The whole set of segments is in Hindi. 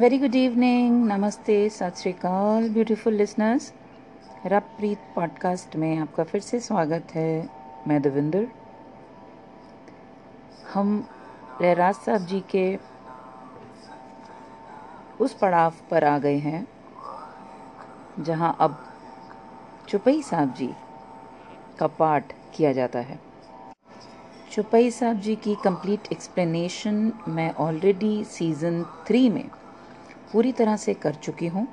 वेरी गुड इवनिंग नमस्ते सत श्रीकाल ब्यूटीफुल लिसनर्स रब प्रीत पॉडकास्ट में आपका फिर से स्वागत है। मैं देविंदर। हम रहराज साहब जी के उस पड़ाव पर आ गए हैं, जहाँ अब चुपई साहब जी का पाठ किया जाता है। चुपई साहब जी की कंप्लीट एक्सप्लेनेशन मैं ऑलरेडी सीज़न थ्री में पूरी तरह से कर चुकी हूँ।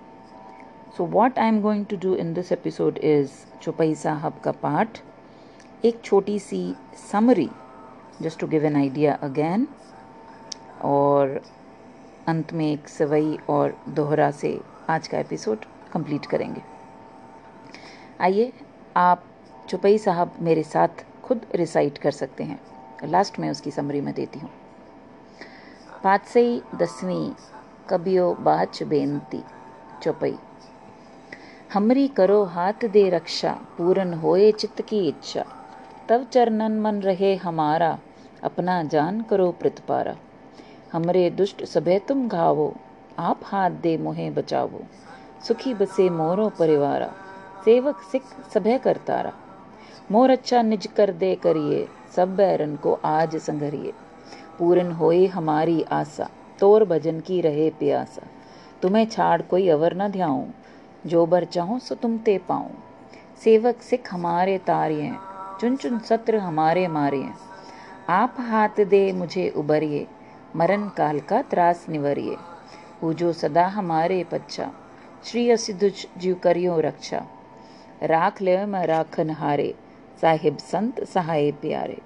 So what I am going to do in this episode is Chaupai Sahib का पार्ट एक छोटी सी summary just to give an idea again और अंत में एक सवई और दोहरा से आज का एपिसोड कंप्लीट करेंगे। आइए, आप चुपई साहब मेरे साथ खुद रिसाइट कर सकते हैं। लास्ट में उसकी समरी में देती हूँ। पाँच पाँचसई दसवीं कबियो बाच बेनती, चौपई। हमरी करो हाथ दे रक्षा, पूरन होए चित्त की इच्छा। तब चरणन मन रहे हमारा, अपना जान करो प्रतिपारा। हमरे दुष्ट सभे तुम घावो, आप हाथ दे मोहे बचावो। सुखी बसे मोरो परिवारा, सेवक सिख सभे करतारा। मोर अच्छा निज कर दे करिए, सब बैरन को आज संघरिए। पूरन होए हमारी आशा। तोर भजन की रहे प्यासा। तुम्हें छाड़ कोई अवर न ध्याऊं। जो बर चाहूँ सो तुम ते पाऊँ। सेवक सिख हमारे तारिये चुन चुन सत्र हमारे मारिये आप हाथ दे मुझे उबरिए। मरण काल का त्रास निवरिए। पूजो सदा हमारे पच्चा श्री असिधुज जीव करियो रक्षा। राख ले मैं राखन हारे। साहिब संत सहाय प्यारे।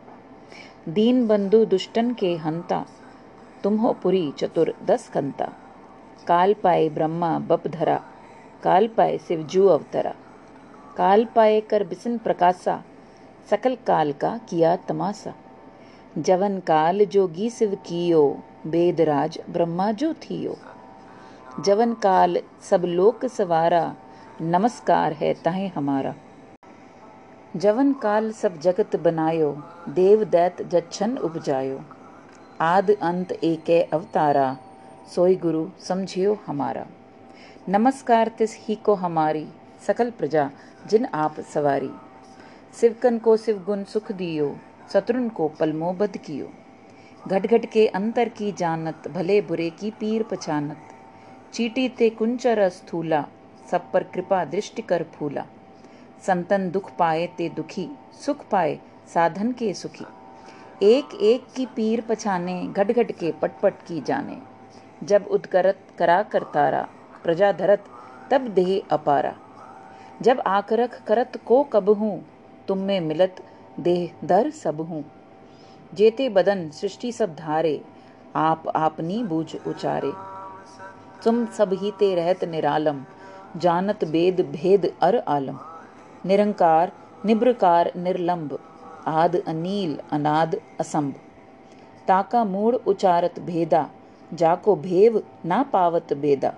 दीन बंधु दुष्टन के हंता। तुम हो पुरी चतुर दस कंता। काल पाए ब्रह्मा बप धरा काल पाए शिवजू अवतरा। काल पाए कर बिसन प्रकाशा, सकल काल का किया तमाशा। जवन काल जोगी शिव कियो बेदराज ब्रह्मा जो थियो। जवन काल सब लोक सवारा, नमस्कार है तहे हमारा। जवन काल सब जगत बनायो देव दैत जच्छन उपजायो। आद अंत एक अवतारा, सोई गुरु समझियो हमारा। नमस्कार तिस ही को हमारी, सकल प्रजा, जिन आप सवारी। शिवकन को शिव गुण सुख दियो, शत्रुन को पलमो बद कियो। घट घट के अंतर की जानत, भले बुरे की पीर पछानत। चीटी ते कुंचर स्थूला, सब पर कृपा दृष्टि कर फूला। संतन दुख पाए ते दुखी, सुख पाए साधन के सुखी। एक एक की पीर पछाने घट घट के पटपट की जाने। जब उदकरत करा कर तारा प्रजा धरत, तब देह अपारा। जब आकरख करत को कब हूँ, तुम में मिलत देह दर सब हूँ। जेते बदन सृष्टि सब धारे, आप आपनी बूझ उचारे। तुम सब ही ते रहत निरालम, जानत बेद भेद अर आलम। निरंकार, निब्रकार, निर्लंब आद अनील, अनाद असंभ ताका मूड उचारत भेदा, जाको भेव ना पावत बेदा।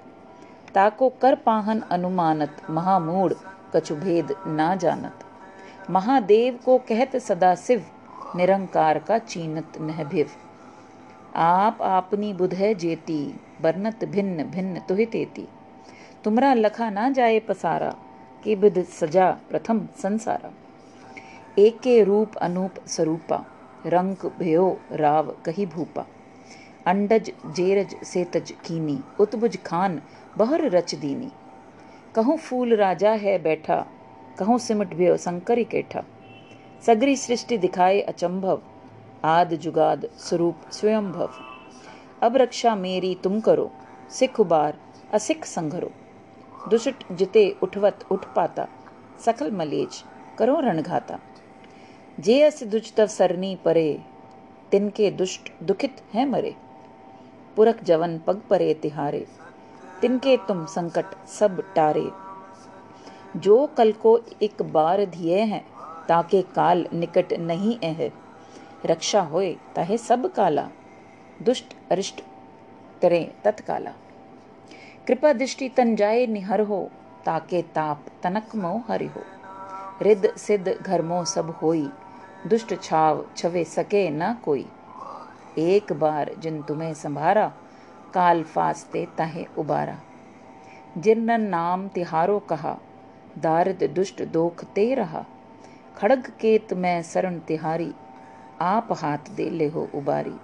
ताको कर पाहन अनुमानत महामूड कछु भेद ना जानत। महादेव को कहत सदा शिव निरंकार का चीनत नह भिव। आप आपनी बुधय जेती, बरनत भिन्न भिन्न तुहितेती तुमरा लखा ना जाए पसारा, के बिध सजा प्रथम संसारा। एके रूप अनूप स्वरूपा रंग भयो राव कही भूपा। अंडज, जेरज, सेतज कीनी, उत्बुज खान, बहर रच दीनी। कहूँ फूल राजा है बैठा, कहूँ सिमट भयो संकरी केठा। सगरी सृष्टि दिखाए अचंभव, आद जुगाद स्वरूप स्वयंभव। अब रक्षा मेरी तुम करो, सिख उबार, असिख संघरो। दुष्ट जिते उठवत उठ पाता, सकल मलेज करो रणघाता। जे अस दुष्ट सरनी परे, तिनके दुष्ट दुखित है मरे। पुरख जवन पग परे तिहारे, तिनके तुम संकट सब टारे। जो कल को एक बार दिए हैं, ताके काल निकट नहीं है रक्षा होए ताहे सब काला, दुष्ट अरिष्ट करें तत्काला। कृपा दृष्टि तन जाए निहर हो, ताके ताप तनक मोह हरि हो। रिद सिद्ध घर मोह सब होई दुष्ट छाव छवे सके न कोई। एक बार जिन तुम्हें संभारा, काल फास्ते तहे उबारा। जिन नाम तिहारो कहा दारिद दुष्ट दोख ते रहा। खड़ग केत मैं शरण तिहारी, आप हाथ दे ले हो उबारी।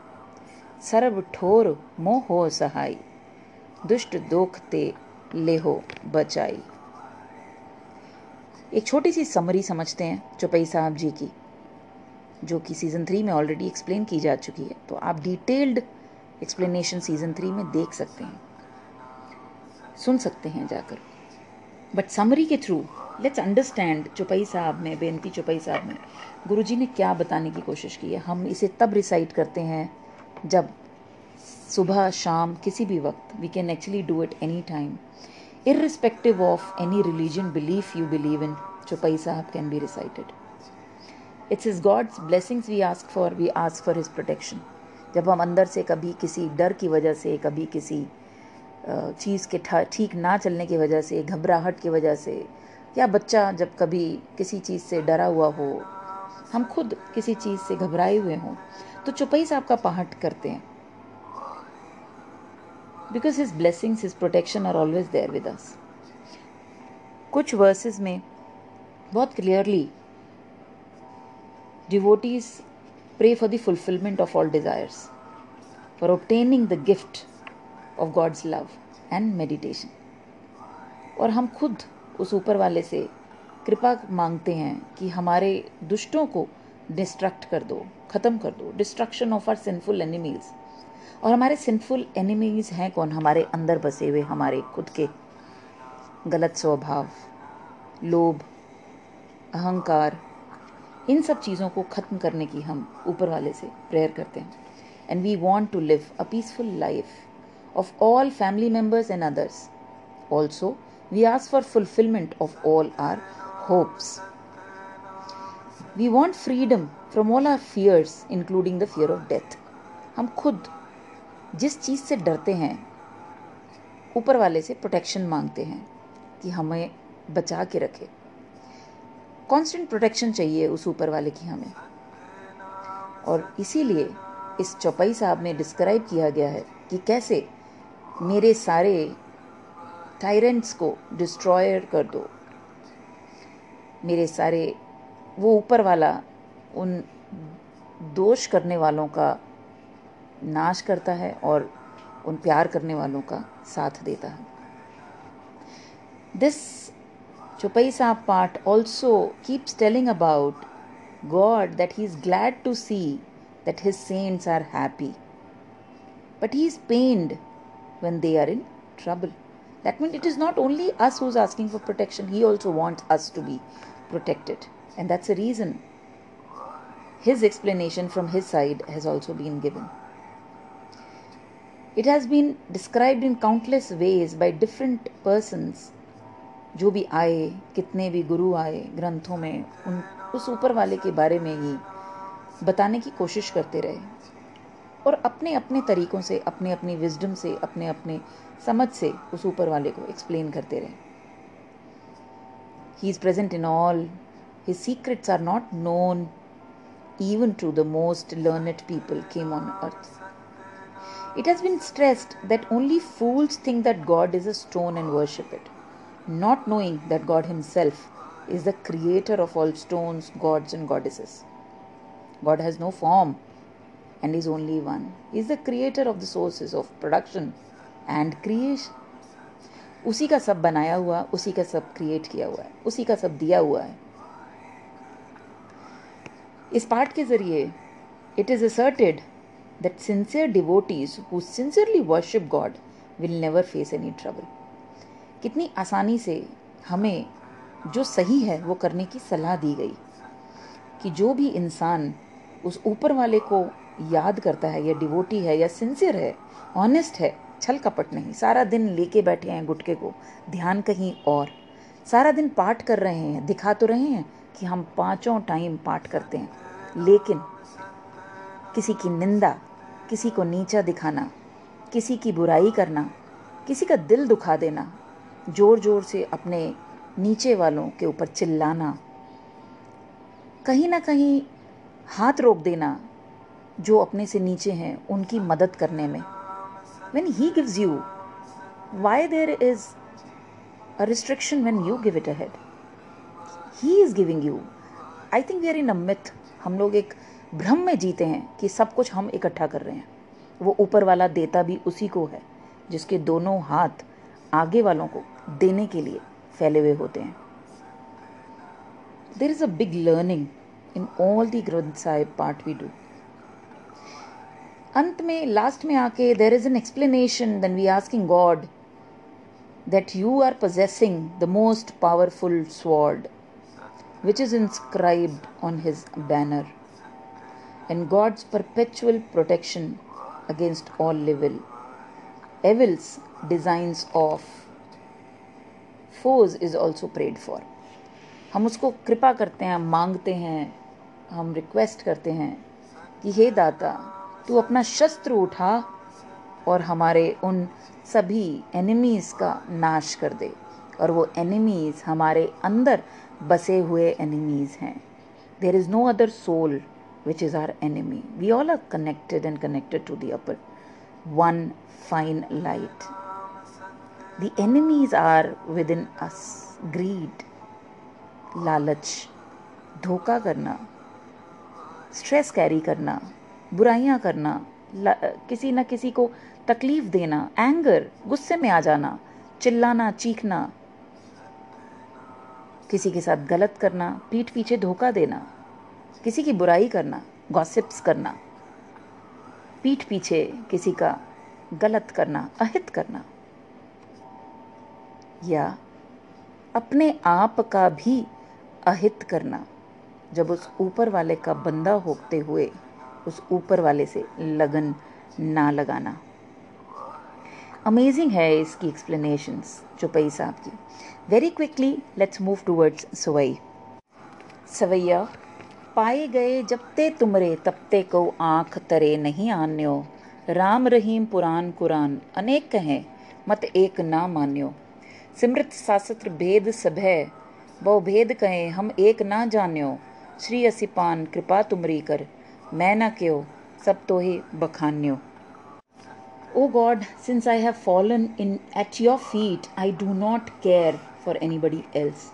सर्व ठोर मोह हो सहाई, दुष्ट दोख ते ले हो बचाई। एक छोटी सी समरी समझते हैं चौपई साहब जी की। जो कि सीज़न थ्री में ऑलरेडी एक्सप्लेन की जा चुकी है तो आप डिटेल्ड एक्सप्लेनेशन सीज़न थ्री में देख सकते हैं। सुन सकते हैं जाकर। बट समरी के through let's understand Chaupai Sahib में, बेनती चौपई साहब में, गुरुजी ने क्या बताने की कोशिश की है? हम इसे तब रिसाइट करते हैं जब सुबह, शाम, किसी भी वक्त we can actually do it any time irrespective of any religion belief you believe in chopai sahab can be recited it's is God's blessings we ask for we ask for his protection जब हम अंदर से कभी किसी डर की वजह से, कभी किसी चीज़ के ठीक ना चलने की वजह से, घबराहट की वजह से, या बच्चा जब कभी किसी चीज़ से डरा हुआ हो, हम खुद किसी चीज़ से घबराए हुए हों तो चुपई साहब का पाठ करते हैं। Because his blessings his protection are always there with us कुछ वर्सेस में बहुत clearly devotees pray for the fulfilment of all desires for obtaining the gift of God's love and meditation और हम खुद उस ऊपर वाले से कृपा मांगते हैं कि हमारे दुष्टों को डिस्ट्रक्ट कर दो, ख़त्म कर दो destruction of our sinful enemies और हमारे सिंफुल एनिमीज हैं कौन? हमारे अंदर बसे हुए, हमारे खुद के गलत स्वभाव, लोभ, अहंकार इन सब चीज़ों को ख़त्म करने की हम ऊपर वाले से प्रेयर करते हैं। And we want to live a peaceful life of all family members and others also we ask for fulfilment of all our hopes we want freedom from all our fears including the fear of death हम खुद जिस चीज़ से डरते हैं, ऊपर वाले से प्रोटेक्शन मांगते हैं कि हमें बचा के रखे। कांस्टेंट प्रोटेक्शन चाहिए उस ऊपर वाले की हमें। और इसीलिए इस चौपाई साहब में डिस्क्राइब किया गया है कि कैसे मेरे सारे टायरेंट्स को डिस्ट्रॉयर कर दो। मेरे सारे वो ऊपर वाला, उन दोष करने वालों का नाश करता है और उन प्यार करने वालों का साथ देता है। This Chopaisa part also keeps telling about God that he is glad to see that his saints are happy. But he is pained when they are in trouble. That means it is not only us who's asking for protection, he also wants us to be protected. And that's the reason his explanation from his side has also been given. It has been described in countless ways by different persons जो भी आए, कितने भी गुरु आए ग्रंथों में, उन, उस ऊपर वाले के बारे में ही बताने की कोशिश करते रहे। और अपने अपने तरीकों से अपने अपने विजडम से अपने अपने समझ से उस ऊपर वाले को एक्सप्लेन करते रहे। He is present in all his secrets are not known even to the most learned people came on earth it has been stressed that only fools think that God is a stone and worship it not knowing that God Himself is the creator of all stones, gods, and goddesses. God has no form and is only one. He is the creator of the sources of production and creation. उसी का सब बनाया हुआ उसी का सब क्रिएट किया हुआ है उसी का सब दिया हुआ है इस पाठ के जरिए it is asserted that sincere devotees who sincerely worship God will never face any trouble. कितनी आसानी से हमें जो सही है वो करने की सलाह दी गई कि जो भी इंसान उस ऊपर वाले को याद करता है या डिवोटी है या सिंसियर है ऑनेस्ट है, छल कपट नहीं, सारा दिन लेके बैठे हैं गुटके को, ध्यान कहीं और। सारा दिन पाठ कर रहे हैं, दिखा तो रहे हैं कि हम पाँचों टाइम पाठ करते हैं। लेकिन किसी की निंदा, किसी को नीचा दिखाना, किसी की बुराई करना, किसी का दिल दुखा देना ज़ोर ज़ोर से अपने नीचे वालों के ऊपर चिल्लाना कहीं ना कहीं हाथ रोक देना जो अपने से नीचे हैं उनकी मदद करने में when He gives you, why there is a restriction when you give it ahead? He is giving you. I think we are in a myth. हम लोग एक भ्रम में जीते हैं कि सब कुछ हम इकट्ठा कर रहे हैं वो ऊपर वाला देता भी उसी को है जिसके दोनों हाथ आगे वालों को देने के लिए फैले हुए होते हैं। There is a big learning in all the Granth Sahib part we do अंत में लास्ट में आके there is an explanation then we asking God that you are possessing the most powerful sword which is inscribed on his banner and God's perpetual protection against all evil evils design of foes is also prayed for. हम उसको कृपा करते हैं मांगते हैं, हम रिक्वेस्ट करते हैं कि हे दाता, तू अपना शस्त्र उठा और हमारे उन सभी एनिमीज़ का नाश कर दे और वो एनिमीज़ हमारे अंदर बसे हुए एनिमीज़ हैं। There is no other soul which is our enemy we all are connected and connected to the upper one fine light enemies are within us greed लालच, धोखा करना स्ट्रेस कैरी करना, बुराइयाँ करना किसी न किसी को तकलीफ़ देना एंगर गुस्से में आ जाना, चिल्लाना, चीखना, किसी के साथ गलत करना, पीठ पीछे धोखा देना, किसी की बुराई करना गॉसिप्स करना, पीठ पीछे किसी का गलत करना, अहित करना। या अपने आप का भी अहित करना। जब उस ऊपर वाले का बंदा होते हुए उस ऊपर वाले से लगन ना लगाना। अमेजिंग है इसकी एक्सप्लेनेशंस चुपई साहब की। Very quickly let's move towards सवई सवैया पाए गए जबते तुमरे, तपते को आँख तरे नहीं आन्यो। राम रहीम पुराण कुरान, अनेक कहें, मत एक ना मान्यो। सिमृत शास्त्र भेद सभ वह भेद कहें, हम एक ना जान्यो। श्री असिपान, कृपा तुमरी कर। मैं ना क्यों? सब तो ही बखान्यो। O God, since I have fallen in, at your feet, I do not care for anybody else.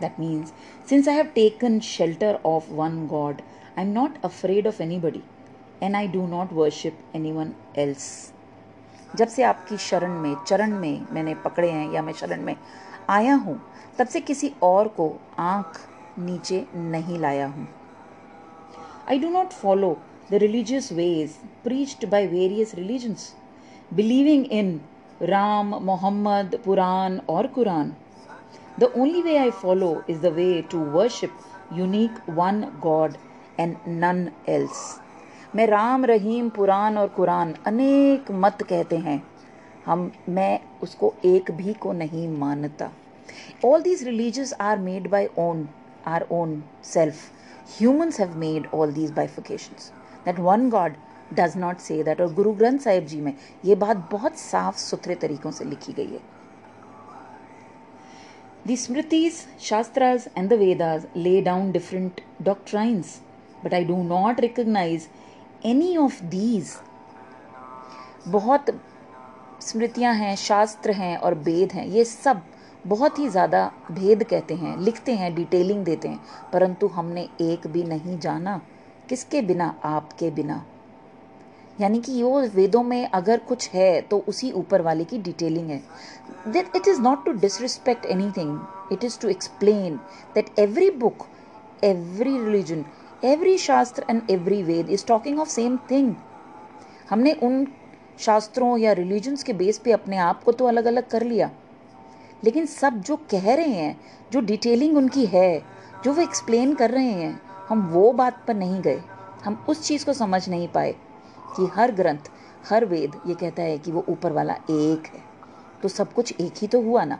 That means, since I have taken shelter of one God, I am not afraid of anybody and I do not worship anyone else. जब से आपकी शरण में, चरण में मैंने पकड़े हैं या मैं शरण में आया हूँ, तब से किसी और को आँख नीचे नहीं लाया हूँ। I do not follow the religious ways preached by various religions believing in Ram Mohammed Puran और Quran the only way I follow is the way to worship unique one God and none else मैं राम रहीम पुराण और कुरान अनेक मत कहते हैं। हम मैं उसको एक भी को नहीं मानता। All these religious are made by own our own self humans have made all these bifurcations that one God does not say that और गुरु ग्रंथ साहिब जी में ये बात बहुत साफ़ सुथरे तरीकों से लिखी गई है। The Smritis, Shastras, and the Vedas lay down different doctrines, but I do not recognize any of these बहुत स्मृतियाँ हैं, शास्त्र हैं और वेद हैं, ये सब बहुत ही ज़्यादा भेद कहते हैं, लिखते हैं डिटेलिंग देते हैं, परंतु हमने एक भी नहीं जाना। किसके बिना? आपके बिना। यानी कि वो वेदों में अगर कुछ है तो उसी ऊपर वाले की डिटेलिंग है। That it is not to disrespect anything it is to explain that every book every religion every shastra and every Veda is talking of same thing हमने उन शास्त्रों या रिलीजन्स के बेस पे अपने आप को तो अलग अलग कर लिया। लेकिन सब जो कह रहे हैं, जो डिटेलिंग उनकी है, जो वो एक्सप्लेन कर रहे हैं, हम वो बात पर नहीं गए। हम उस चीज़ को समझ नहीं पाए कि हर ग्रंथ, हर वेद ये कहता है कि वो ऊपर वाला एक है। तो सब कुछ एक ही तो हुआ ना।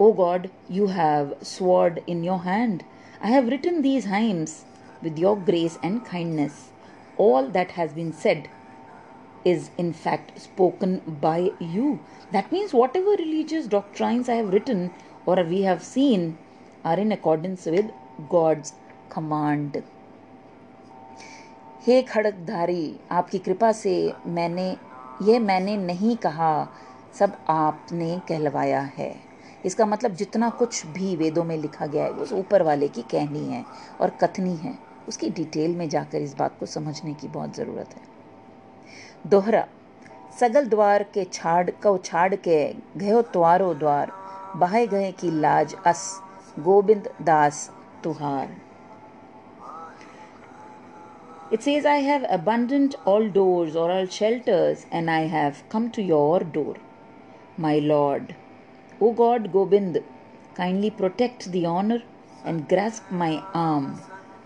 O God you have sword in your hand I have written these hymns with your grace and kindness. All that has been said is in fact spoken by you. That means whatever religious doctrines I have written or we have seen are in accordance with God's command. हे खड़कधारी आपकी कृपा से मैंने यह मैंने नहीं कहा सब आपने कहलवाया है इसका मतलब जितना कुछ भी वेदों में लिखा गया है उस ऊपर वाले की कहनी है और कथनी है। उसकी डिटेल में जाकर इस बात को समझने की बहुत ज़रूरत है। दोहरा सगल द्वार के छाड़ को छाड़ के गयो त्वारो द्वार बहाए गए की लाज अस गोविंद दास तुहार। It says, I have abundant all doors or all shelters, and I have come to your door, my Lord. O God Gobind, kindly protect the honor and grasp my arm.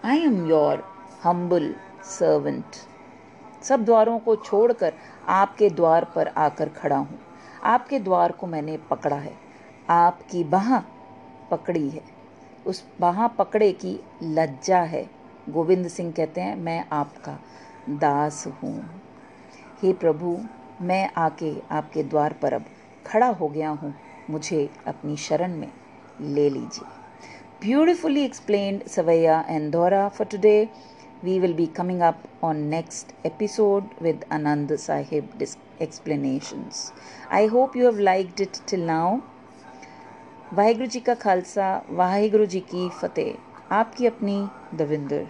I am your humble servant. सब द्वारों को छोड़कर आपके द्वार पर आकर खड़ा हूँ। आपके द्वार को मैंने पकड़ा है। आपकी बाह पकड़ी है। उस बाह पकड़े की लज्जा है। गोविंद सिंह कहते हैं मैं आपका दास हूँ। हे प्रभु मैं आके आपके द्वार पर अब खड़ा हो गया हूँ। मुझे अपनी शरण में ले लीजिए। Beautifully explain Savaiya एंदौरा for today we will be coming up on next episode with Anand Sahib डिस् explanations I hope you have liked it till now Waheguru ji का खालसा वाहेगुरु जी की फतेह आपकी अपनी दविंदर